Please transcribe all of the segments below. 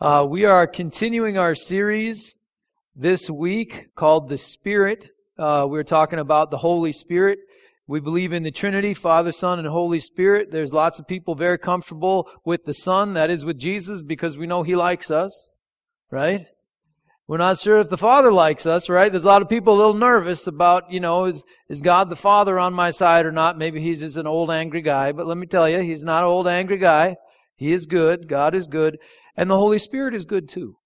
Uh, we are continuing our series this week called The Spirit. Uh, we're talking about the Holy Spirit. We believe in the Trinity, Father, Son, and Holy Spirit. There's lots of people very comfortable with the Son, that is with Jesus, because we know He likes us, right? We're not sure if the Father likes us, right? There's a lot of people a little nervous about, you know, is, is God the Father on my side or not? Maybe He's just an old angry guy, but let me tell you, He's not an old angry guy. He is good. God is good. And the Holy Spirit is good too.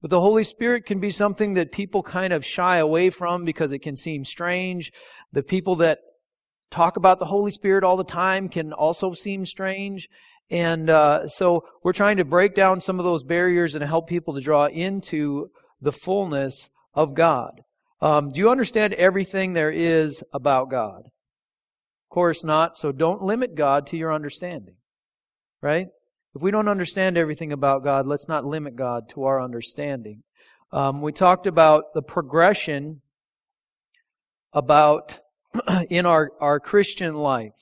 But the Holy Spirit can be something that people kind of shy away from because it can seem strange. The people that talk about the Holy Spirit all the time can also seem strange. And uh, so we're trying to break down some of those barriers and help people to draw into the fullness of God. Um, do you understand everything there is about God? Of course not. So don't limit God to your understanding. Right? If we don't understand everything about God, let's not limit God to our understanding. Um, we talked about the progression about in our, our Christian life.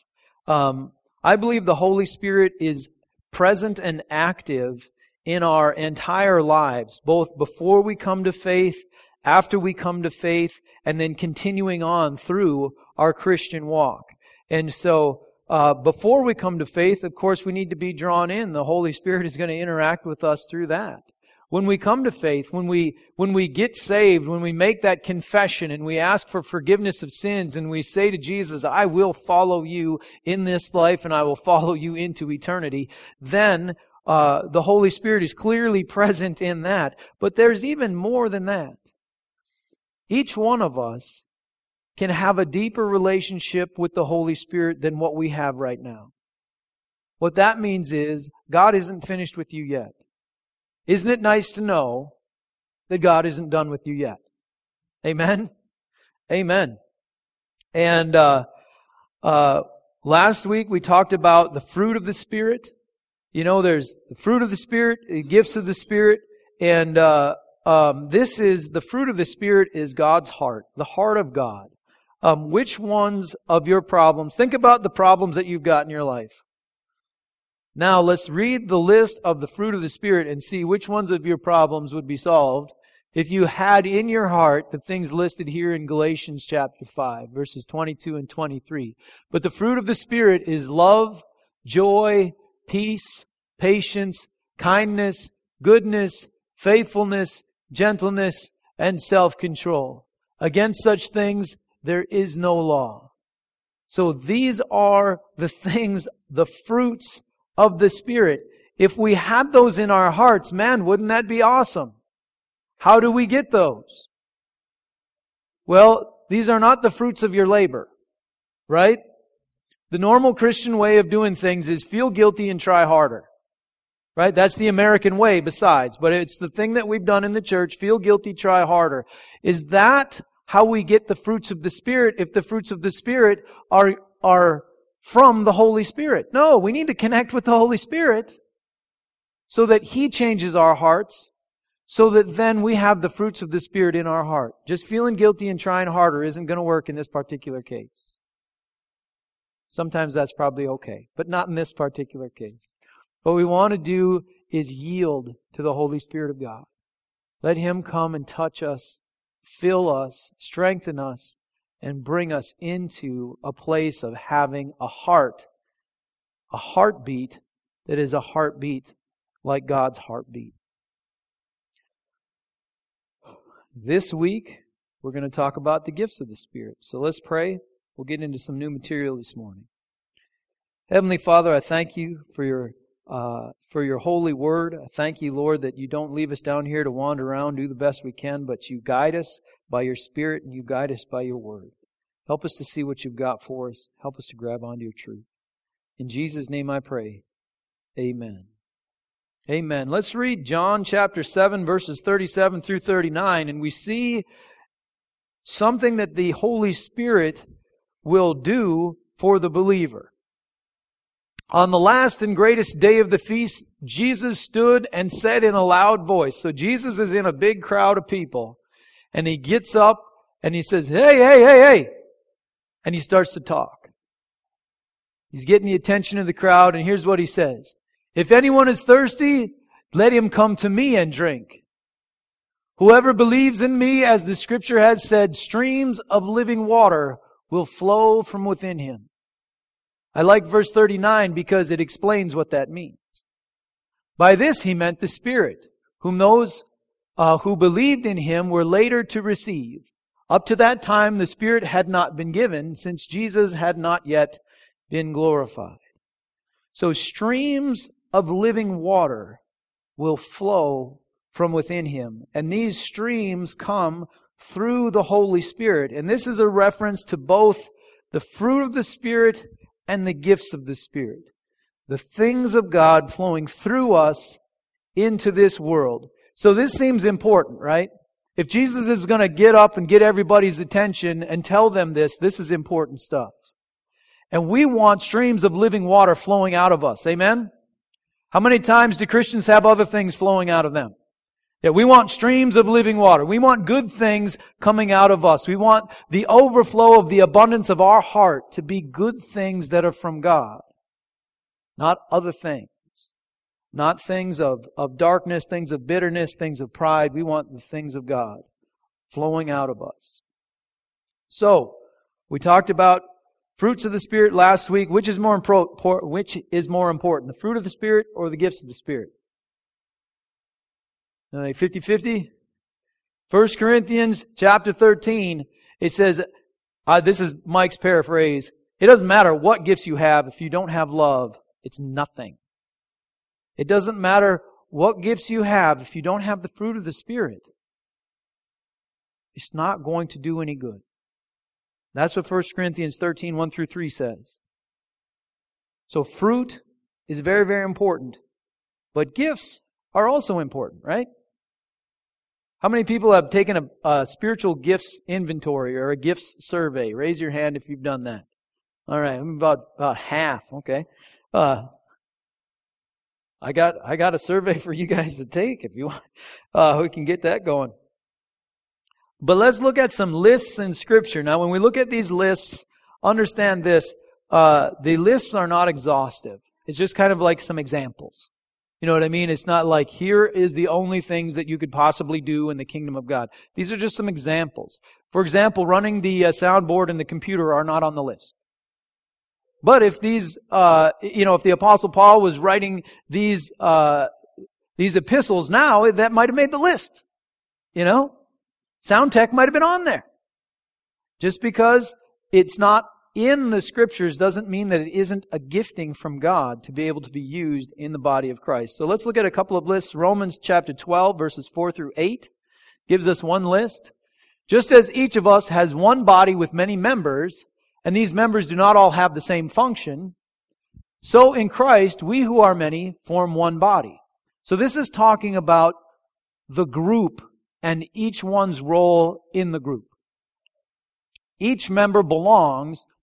Um, I believe the Holy Spirit is present and active in our entire lives, both before we come to faith, after we come to faith, and then continuing on through our Christian walk. And so, uh, before we come to faith, of course, we need to be drawn in. The Holy Spirit is going to interact with us through that. When we come to faith, when we, when we get saved, when we make that confession and we ask for forgiveness of sins and we say to Jesus, I will follow you in this life and I will follow you into eternity, then uh, the Holy Spirit is clearly present in that. But there's even more than that. Each one of us can have a deeper relationship with the Holy Spirit than what we have right now. What that means is God isn't finished with you yet. Isn't it nice to know that God isn't done with you yet? Amen? Amen. And uh, uh, last week we talked about the fruit of the Spirit. You know, there's the fruit of the Spirit, the gifts of the Spirit, and uh, um, this is the fruit of the Spirit is God's heart, the heart of God um, which ones of your problems, think about the problems that you've got in your life. Now let's read the list of the fruit of the Spirit and see which ones of your problems would be solved if you had in your heart the things listed here in Galatians chapter 5, verses 22 and 23. But the fruit of the Spirit is love, joy, peace, patience, kindness, goodness, faithfulness, gentleness, and self-control. Against such things there is no law. So these are the things, the fruits of the Spirit. If we had those in our hearts, man, wouldn't that be awesome? How do we get those? Well, these are not the fruits of your labor, right? The normal Christian way of doing things is feel guilty and try harder. Right? That's the American way besides, but it's the thing that we've done in the church. Feel guilty, try harder. Is that how we get the fruits of the Spirit if the fruits of the Spirit are, are from the Holy Spirit. No, we need to connect with the Holy Spirit so that He changes our hearts, so that then we have the fruits of the Spirit in our heart. Just feeling guilty and trying harder isn't going to work in this particular case. Sometimes that's probably okay, but not in this particular case. What we want to do is yield to the Holy Spirit of God. Let Him come and touch us fill us, strengthen us, and bring us into a place of having a heart, a heartbeat that is a heartbeat like God's heartbeat. This week, we're going to talk about the gifts of the Spirit. So let's pray. We'll get into some new material this morning. Heavenly Father, I thank you for your uh, for your holy word. Thank you, Lord, that you don't leave us down here to wander around, do the best we can, but you guide us by your Spirit and you guide us by your word. Help us to see what you've got for us. Help us to grab onto your truth. In Jesus' name I pray. Amen. Amen. Let's read John chapter 7, verses 37 through 39, and we see something that the Holy Spirit will do for the believer. On the last and greatest day of the feast, Jesus stood and said in a loud voice. So Jesus is in a big crowd of people. And he gets up and he says, Hey, hey, hey, hey. And he starts to talk. He's getting the attention of the crowd. And here's what he says. If anyone is thirsty, let him come to me and drink. Whoever believes in me, as the scripture has said, streams of living water will flow from within him. I like verse 39 because it explains what that means. By this he meant the Spirit, whom those uh, who believed in him were later to receive. Up to that time, the Spirit had not been given, since Jesus had not yet been glorified. So streams of living water will flow from within him. And these streams come through the Holy Spirit. And this is a reference to both the fruit of the Spirit and the gifts of the Spirit. The things of God flowing through us into this world. So this seems important, right? If Jesus is going to get up and get everybody's attention and tell them this, this is important stuff. And we want streams of living water flowing out of us. Amen? How many times do Christians have other things flowing out of them? Yeah, we want streams of living water. We want good things coming out of us. We want the overflow of the abundance of our heart to be good things that are from God, not other things. Not things of, of darkness, things of bitterness, things of pride. We want the things of God flowing out of us. So, we talked about fruits of the Spirit last week. Which is more important? Which is more important, the fruit of the Spirit or the gifts of the Spirit? 50-50? 1 Corinthians chapter 13, it says, uh, this is Mike's paraphrase, it doesn't matter what gifts you have if you don't have love, it's nothing. It doesn't matter what gifts you have if you don't have the fruit of the Spirit. It's not going to do any good. That's what 1 Corinthians 13, 1 through 3 says. So fruit is very, very important. But gifts are also important, right? How many people have taken a, a, spiritual gifts inventory or a gifts survey? Raise your hand if you've done that. All right, I'm about about half. Okay, uh, I got I got a survey for you guys to take if you want. Uh, we can get that going. But let's look at some lists in Scripture. Now, when we look at these lists, understand this: uh, the lists are not exhaustive. It's just kind of like some examples. You know what I mean? It's not like here is the only things that you could possibly do in the kingdom of God. These are just some examples. For example, running the uh, soundboard and the computer are not on the list. But if these, uh, you know, if the apostle Paul was writing these, uh, these epistles now, that might have made the list. You know? Sound tech might have been on there. Just because it's not in the scriptures doesn't mean that it isn't a gifting from God to be able to be used in the body of Christ. So let's look at a couple of lists. Romans chapter 12 verses 4 through 8 gives us one list. Just as each of us has one body with many members, and these members do not all have the same function, so in Christ, we who are many form one body. So this is talking about the group and each one's role in the group. Each member belongs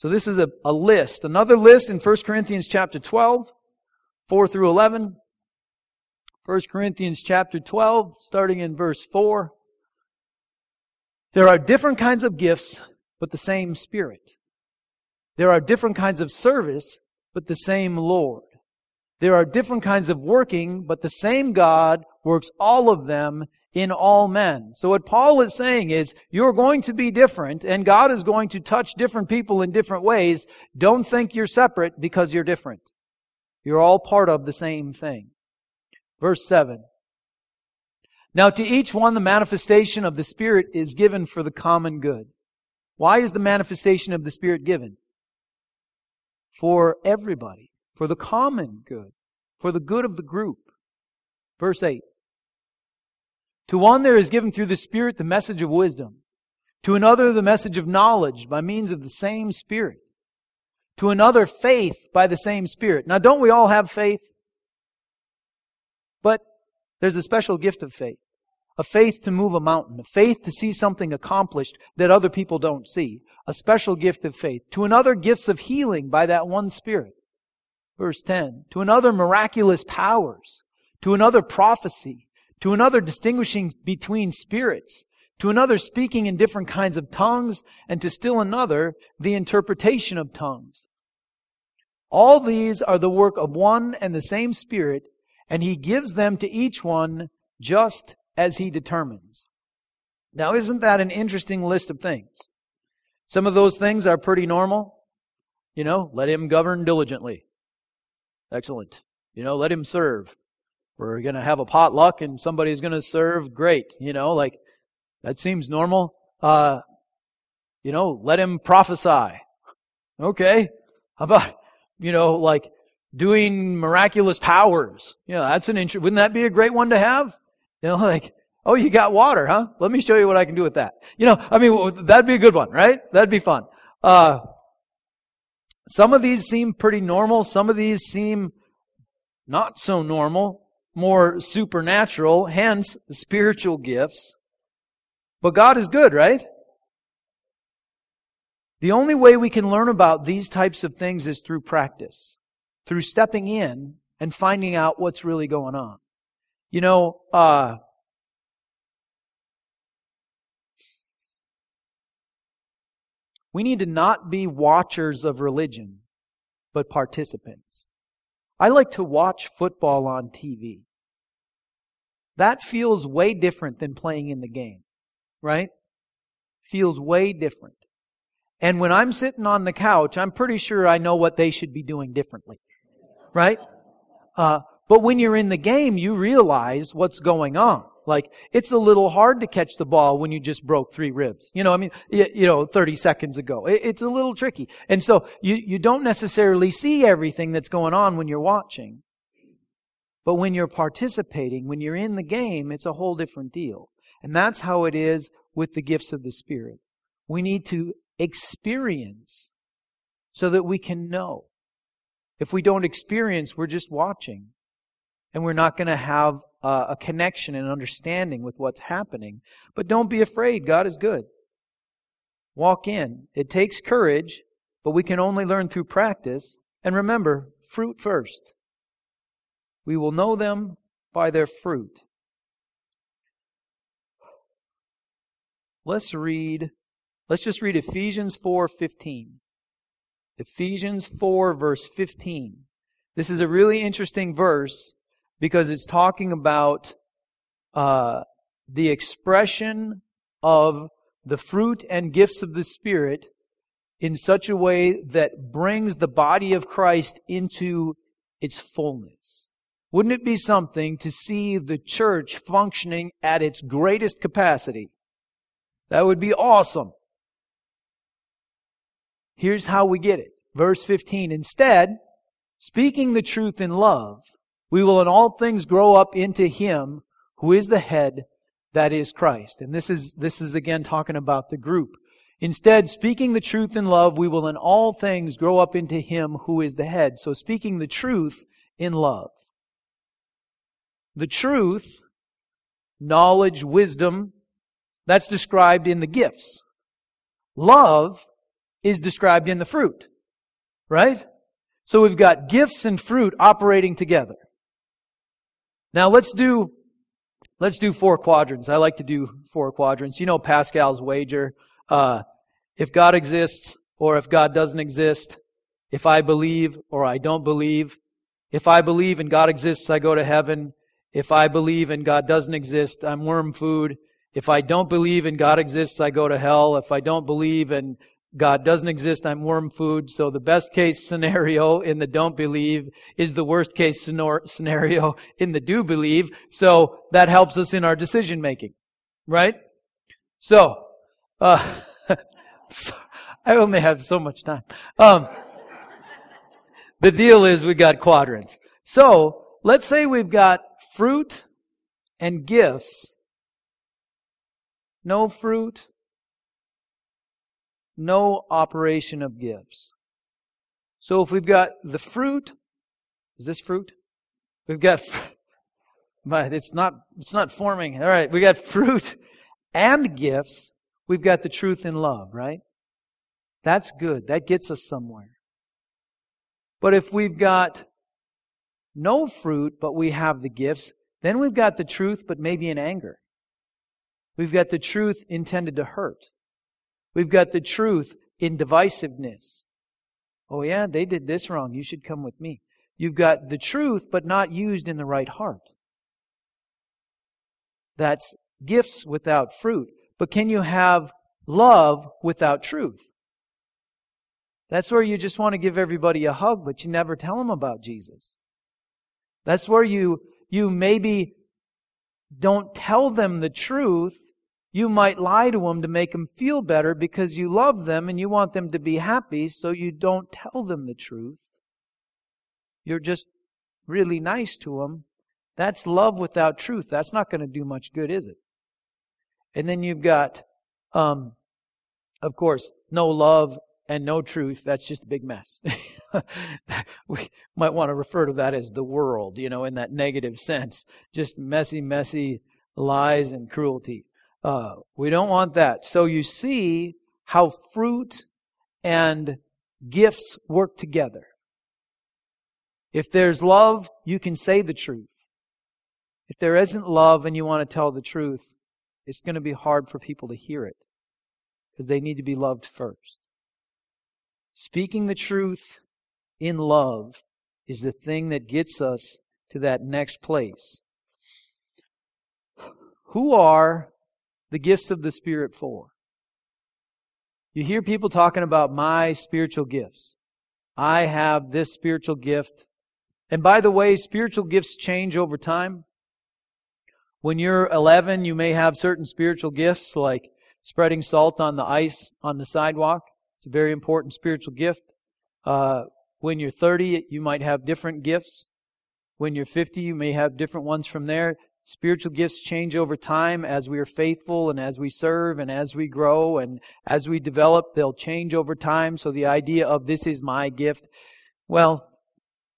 So this is a, a list. Another list in 1 Corinthians chapter 12, 4 through 11. 1 Corinthians chapter 12, starting in verse 4. There are different kinds of gifts, but the same Spirit. There are different kinds of service, but the same Lord. There are different kinds of working, but the same God works all of them in all men. So what Paul is saying is, you're going to be different, and God is going to touch different people in different ways. Don't think you're separate because you're different. You're all part of the same thing. Verse 7. Now to each one the manifestation of the Spirit is given for the common good. Why is the manifestation of the Spirit given? For everybody. For the common good. For the good of the group. Verse 8. To one there is given through the Spirit the message of wisdom. To another the message of knowledge by means of the same Spirit. To another faith by the same Spirit. Now don't we all have faith? But there's a special gift of faith. a faith to move a mountain, a faith to see something accomplished that other people don't see, a special gift of faith. To another, gifts of healing by that one Spirit. Verse 10. To another, miraculous powers. To another, prophecy. To another, distinguishing between spirits. To another, speaking in different kinds of tongues. And to still another, the interpretation of tongues. All these are the work of one and the same Spirit, and He gives them to each one just as He determines. Now, isn't that an interesting list of things? Some of those things are pretty normal. You know, let Him govern diligently. Excellent. You know, let Him serve. We're going to have a potluck and somebody's going to serve. Great. You know, like, that seems normal. Uh, you know, let Him prophesy. Okay. How about you know, like doing miraculous powers. You know, that's an interest. Wouldn't that be a great one to have? You know, like, oh, you got water, huh? Let me show you what I can do with that. You know, I mean, that'd be a good one, right? That'd be fun. Uh, some of these seem pretty normal. Some of these seem not so normal, more supernatural, hence spiritual gifts. But God is good, right? The only way we can learn about these types of things is through practice, through stepping in and finding out what's really going on. You know, uh, we need to not be watchers of religion, but participants. I like to watch football on TV. That feels way different than playing in the game, right? Feels way different. And when I'm sitting on the couch, I'm pretty sure I know what they should be doing differently. Right? Uh, but when you're in the game, you realize what's going on. Like, it's a little hard to catch the ball when you just broke three ribs. You know, I mean, you, know, 30 seconds ago. it's a little tricky. And so you, you don't necessarily see everything that's going on when you're watching. But when you're participating, when you're in the game, it's a whole different deal. And that's how it is with the gifts of the Spirit. We need to experience so that we can know. If we don't experience, we're just watching. And we're not going to have a, a connection and understanding with what's happening. But don't be afraid. God is good. Walk in. It takes courage, but we can only learn through practice. And remember, fruit first. We will know them by their fruit. Let's read Let's just read Ephesians 4:15. Ephesians 4 verse 15. This is a really interesting verse because it's talking about uh, the expression of the fruit and gifts of the Spirit in such a way that brings the body of Christ into its fullness. Wouldn't it be something to see the church functioning at its greatest capacity? That would be awesome. Here's how we get it. Verse 15. Instead, speaking the truth in love, we will in all things grow up into Him who is the head, that is Christ. And this is, this is again talking about the group. Instead, speaking the truth in love, we will in all things grow up into Him who is the head. So speaking the truth in love. The truth, knowledge, wisdom, that's described in the gifts. Love is described in the fruit. Right? So we've got gifts and fruit operating together. Now let's do, let's do four quadrants. I like to do four quadrants. You know Pascal's wager. Uh, if God exists or if God doesn't exist, if I believe or I don't believe, if I believe and God exists, I go to heaven. If I believe and God doesn't exist, I'm worm food. If I don't believe and God exists, I go to hell. If I don't believe and God doesn't exist, I'm worm food. So the best case scenario in the don't believe is the worst case scenario in the do believe. So that helps us in our decision making. Right? So, uh, I only have so much time. Um, the deal is we got quadrants. So, let's say we've got fruit and gifts. No fruit, no operation of gifts. So if we've got the fruit, is this fruit? We've got, but it's not, it's not forming. All right, we got fruit and gifts. We've got the truth in love, right? That's good. That gets us somewhere. But if we've got no fruit, but we have the gifts, then we've got the truth, but maybe in anger. We've got the truth intended to hurt. We've got the truth in divisiveness. Oh, yeah, they did this wrong. You should come with me. You've got the truth, but not used in the right heart. That's gifts without fruit. But can you have love without truth? That's where you just want to give everybody a hug, but you never tell them about Jesus. That's where you, you maybe don't tell them the truth. You might lie to them to make them feel better because you love them and you want them to be happy, so you don't tell them the truth. You're just really nice to them. That's love without truth. That's not going to do much good, is it? And then you've got, um, of course, no love and no truth. That's just a big mess. we might want to refer to that as the world, you know, in that negative sense. Just messy, messy lies and cruelty. Uh, we don't want that. So you see how fruit and gifts work together. If there's love, you can say the truth. If there isn't love and you want to tell the truth, it's going to be hard for people to hear it because they need to be loved first. Speaking the truth in love is the thing that gets us to that next place. Who are the gifts of the Spirit for? You hear people talking about my spiritual gifts. I have this spiritual gift. And by the way, spiritual gifts change over time. When you're 11, you may have certain spiritual gifts like spreading salt on the ice on the sidewalk. It's a very important spiritual gift. Uh, when you're 30, you might have different gifts. When you're 50, you may have different ones from there. Spiritual gifts change over time as we are faithful and as we serve and as we grow and as we develop, they'll change over time. So the idea of this is my gift, well,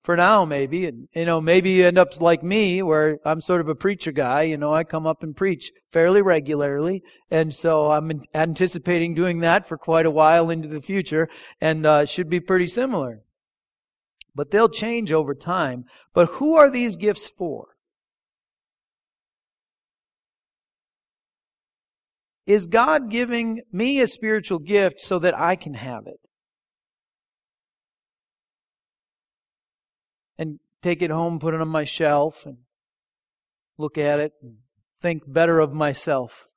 for now maybe and you know maybe you end up like me where i'm sort of a preacher guy you know i come up and preach fairly regularly. And so i'm anticipating doing that for quite a while into the future and uh, should be pretty similar. But they'll change over time. But who are these gifts for is god giving me a spiritual gift so that i can have it and take it home, put it on my shelf, and look at it and think better of myself.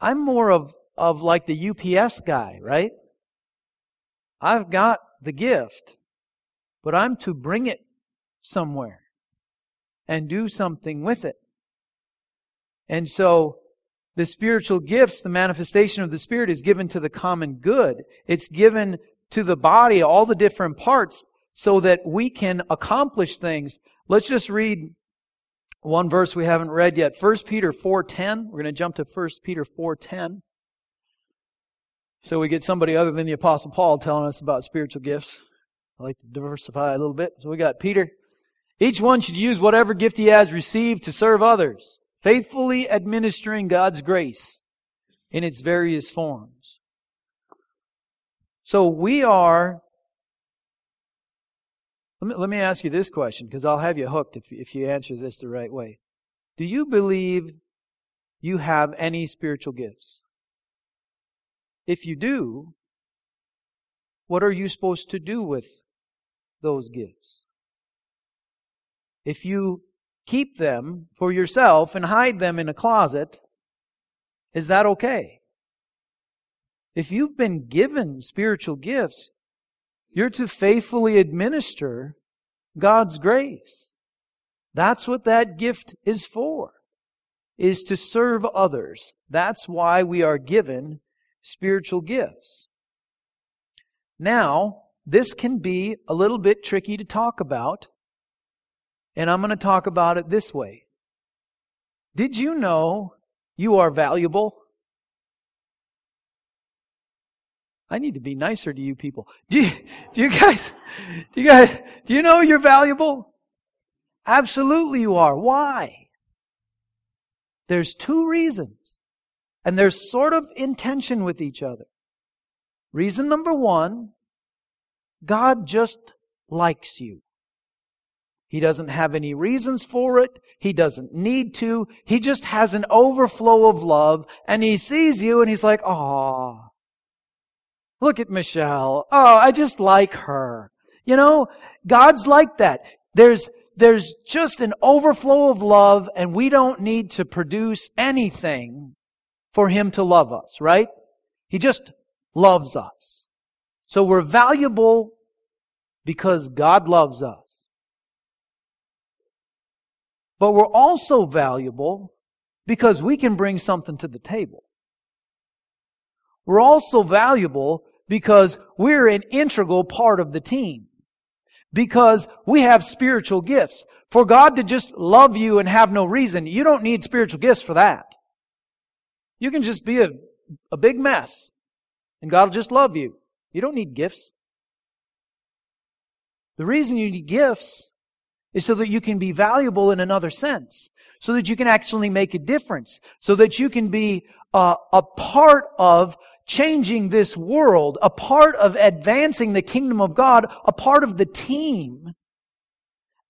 I'm more of, of like the UPS guy, right? I've got the gift, but I'm to bring it somewhere and do something with it. And so the spiritual gifts, the manifestation of the Spirit is given to the common good. It's given to the body, all the different parts, so that we can accomplish things. Let's just read one verse we haven't read yet. 1 Peter 4.10. We're going to jump to 1 Peter 4.10. So we get somebody other than the Apostle Paul telling us about spiritual gifts. I like to diversify a little bit. So we got Peter. Each one should use whatever gift he has received to serve others, faithfully administering God's grace in its various forms. So we are. Let me, let me ask you this question because I'll have you hooked if, if you answer this the right way. Do you believe you have any spiritual gifts? If you do, what are you supposed to do with those gifts? If you keep them for yourself and hide them in a closet, is that okay? If you've been given spiritual gifts, you're to faithfully administer God's grace. That's what that gift is for, is to serve others. That's why we are given spiritual gifts. Now, this can be a little bit tricky to talk about, and I'm going to talk about it this way. Did you know you are valuable? I need to be nicer to you people. Do you, do you guys, do you guys, do you know you're valuable? Absolutely you are. Why? There's two reasons. And they're sort of in tension with each other. Reason number one, God just likes you. He doesn't have any reasons for it. He doesn't need to. He just has an overflow of love and he sees you and he's like, "Oh, look at Michelle. Oh, I just like her." You know, God's like that. There's there's just an overflow of love and we don't need to produce anything for him to love us, right? He just loves us. So we're valuable because God loves us. But we're also valuable because we can bring something to the table. We're also valuable because we're an integral part of the team. Because we have spiritual gifts. For God to just love you and have no reason, you don't need spiritual gifts for that. You can just be a, a big mess and God will just love you. You don't need gifts. The reason you need gifts is so that you can be valuable in another sense, so that you can actually make a difference, so that you can be uh, a part of changing this world, a part of advancing the kingdom of God, a part of the team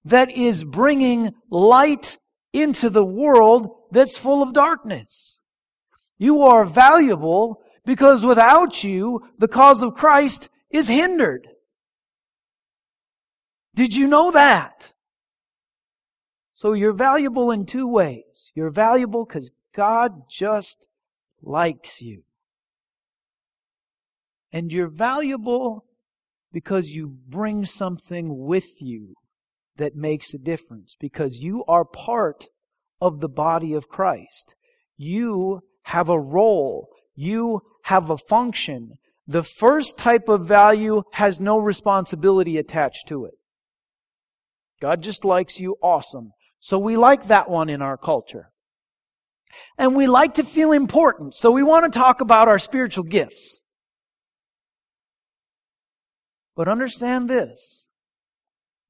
that is bringing light into the world that's full of darkness. You are valuable because without you, the cause of Christ is hindered. Did you know that? So you're valuable in two ways. You're valuable because God just likes you. And you're valuable because you bring something with you that makes a difference, because you are part of the body of Christ. You have a role. You have a function. The first type of value has no responsibility attached to it. God just likes you. Awesome. So we like that one in our culture. And we like to feel important. So we want to talk about our spiritual gifts. But understand this.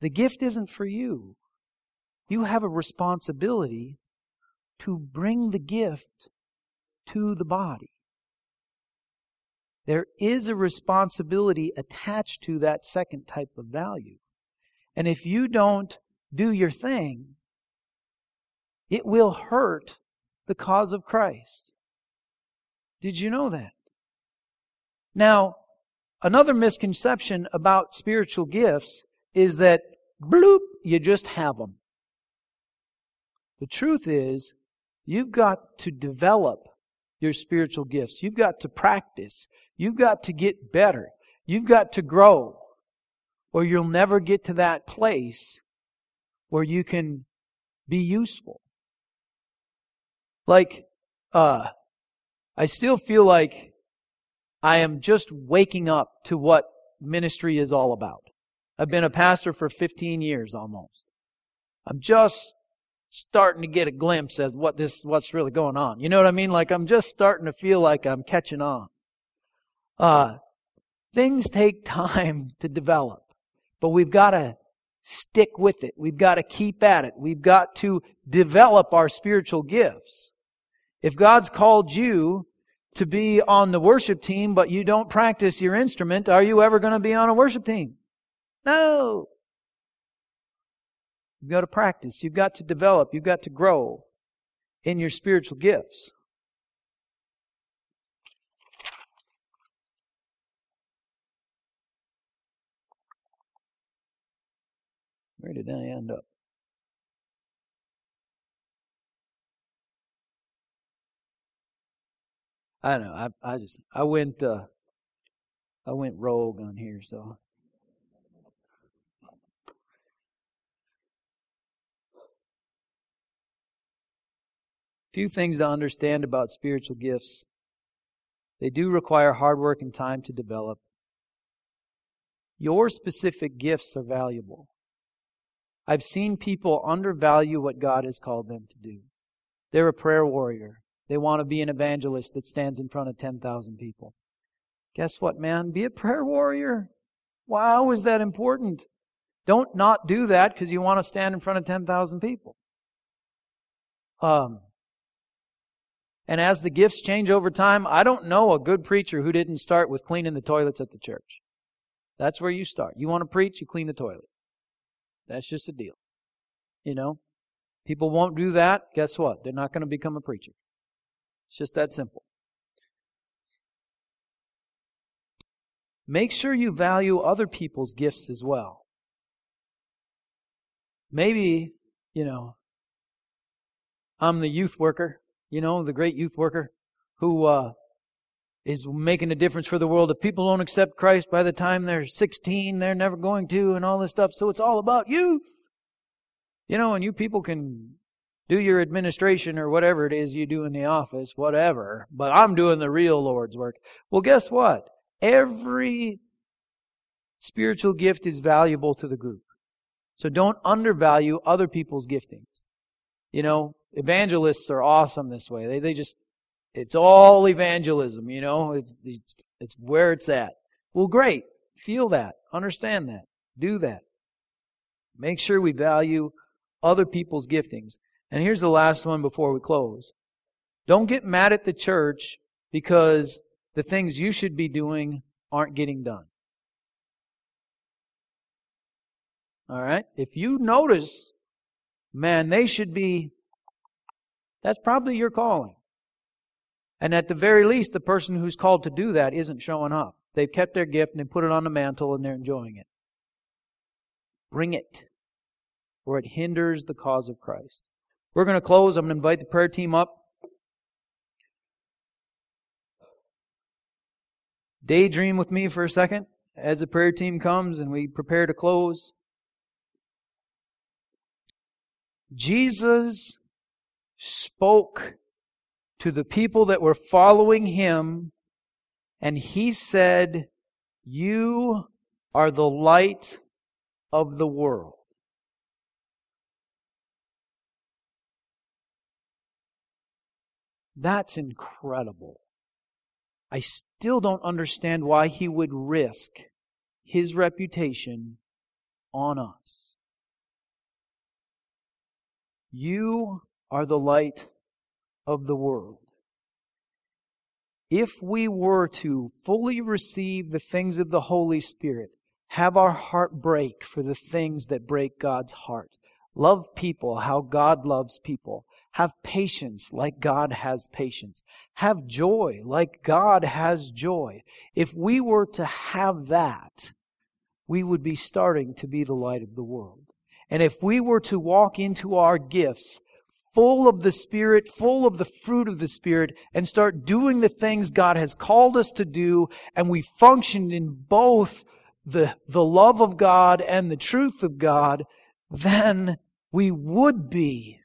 The gift isn't for you. You have a responsibility to bring the gift to the body. There is a responsibility attached to that second type of value. And if you don't do your thing, it will hurt the cause of Christ. Did you know that? Now, another misconception about spiritual gifts is that bloop, you just have them. The truth is, you've got to develop your spiritual gifts. You've got to practice. You've got to get better. You've got to grow. Or you'll never get to that place where you can be useful. Like, uh, I still feel like I am just waking up to what ministry is all about. I've been a pastor for 15 years almost. I'm just starting to get a glimpse at what this, what's really going on. You know what I mean? Like I'm just starting to feel like I'm catching on. Uh, things take time to develop, but we've got to stick with it. We've got to keep at it. We've got to develop our spiritual gifts. If God's called you to be on the worship team, but you don't practice your instrument, are you ever going to be on a worship team? No. You've got to practice. You've got to develop. You've got to grow in your spiritual gifts. Where did I end up? I don't know. I I just I went uh I went rogue on here, so few things to understand about spiritual gifts. They do require hard work and time to develop. Your specific gifts are valuable. I've seen people undervalue what God has called them to do. They're a prayer warrior. They want to be an evangelist that stands in front of 10,000 people. Guess what, man? Be a prayer warrior. Wow, is that important? Don't not do that because you want to stand in front of 10,000 people. Um, and as the gifts change over time, I don't know a good preacher who didn't start with cleaning the toilets at the church. That's where you start. You want to preach, you clean the toilet. That's just a deal. You know? People won't do that. Guess what? They're not going to become a preacher. It's just that simple. Make sure you value other people's gifts as well. Maybe, you know, I'm the youth worker, you know, the great youth worker who uh, is making a difference for the world. If people don't accept Christ by the time they're 16, they're never going to, and all this stuff. So it's all about youth. You know, and you people can do your administration or whatever it is you do in the office, whatever, but I'm doing the real Lord's work. Well, guess what? Every spiritual gift is valuable to the group. So don't undervalue other people's giftings. You know, evangelists are awesome this way. They, they just, it's all evangelism, you know, it's, it's, it's where it's at. Well, great. Feel that. Understand that. Do that. Make sure we value other people's giftings. And here's the last one before we close. Don't get mad at the church because the things you should be doing aren't getting done. All right? If you notice, man, they should be that's probably your calling. And at the very least, the person who's called to do that isn't showing up. They've kept their gift and they put it on the mantle and they're enjoying it. Bring it, or it hinders the cause of Christ. We're going to close. I'm going to invite the prayer team up. Daydream with me for a second as the prayer team comes and we prepare to close. Jesus spoke to the people that were following him, and he said, You are the light of the world. That's incredible. I still don't understand why he would risk his reputation on us. You are the light of the world. If we were to fully receive the things of the Holy Spirit, have our heart break for the things that break God's heart, love people how God loves people, have patience like God has patience, have joy like God has joy. If we were to have that, we would be starting to be the light of the world. And if we were to walk into our gifts full of the Spirit, full of the fruit of the Spirit, and start doing the things God has called us to do, and we function in both the, the love of God and the truth of God, then we would be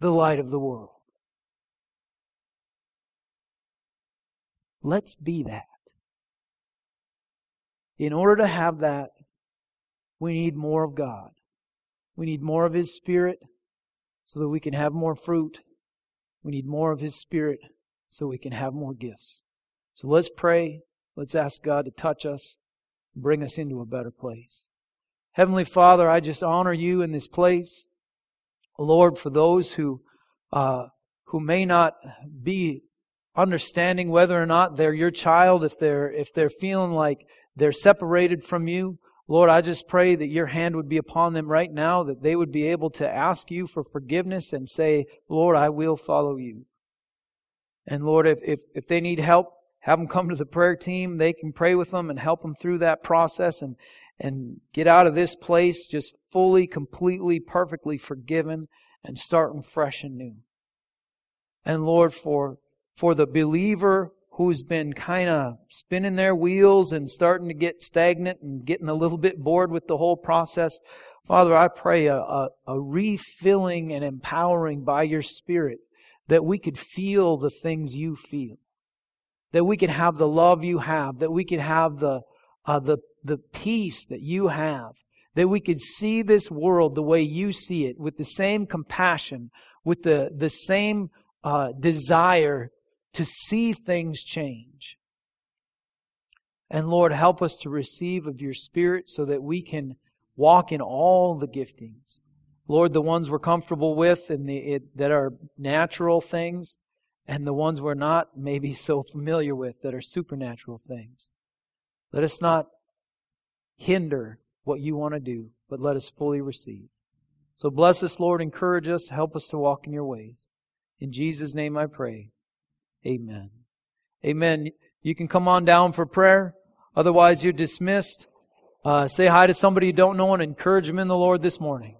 the light of the world. Let's be that. In order to have that, we need more of God. We need more of His Spirit so that we can have more fruit. We need more of His Spirit so we can have more gifts. So let's pray. Let's ask God to touch us, bring us into a better place. Heavenly Father, I just honor you in this place. Lord, for those who, uh, who may not be understanding whether or not they're your child, if they're, if they're feeling like they're separated from you, Lord, I just pray that your hand would be upon them right now, that they would be able to ask you for forgiveness and say, Lord, I will follow you. And Lord, if, if, if they need help, have them come to the prayer team. They can pray with them and help them through that process and, and get out of this place just fully, completely, perfectly forgiven and starting fresh and new. And Lord, for, for the believer who's been kind of spinning their wheels and starting to get stagnant and getting a little bit bored with the whole process. Father, I pray a, a, a, refilling and empowering by your Spirit that we could feel the things you feel, that we could have the love you have, that we could have the, uh, the, the peace that you have, that we could see this world the way you see it with the same compassion, with the, the same uh, desire to see things change. And Lord, help us to receive of your Spirit so that we can walk in all the giftings. Lord, the ones we're comfortable with and the, it, that are natural things, and the ones we're not maybe so familiar with that are supernatural things. Let us not hinder what you want to do, but let us fully receive. So bless us, Lord, encourage us, help us to walk in your ways. In Jesus' name I pray. Amen. Amen. You can come on down for prayer. Otherwise, you're dismissed. Uh, say hi to somebody you don't know and encourage them in the Lord this morning.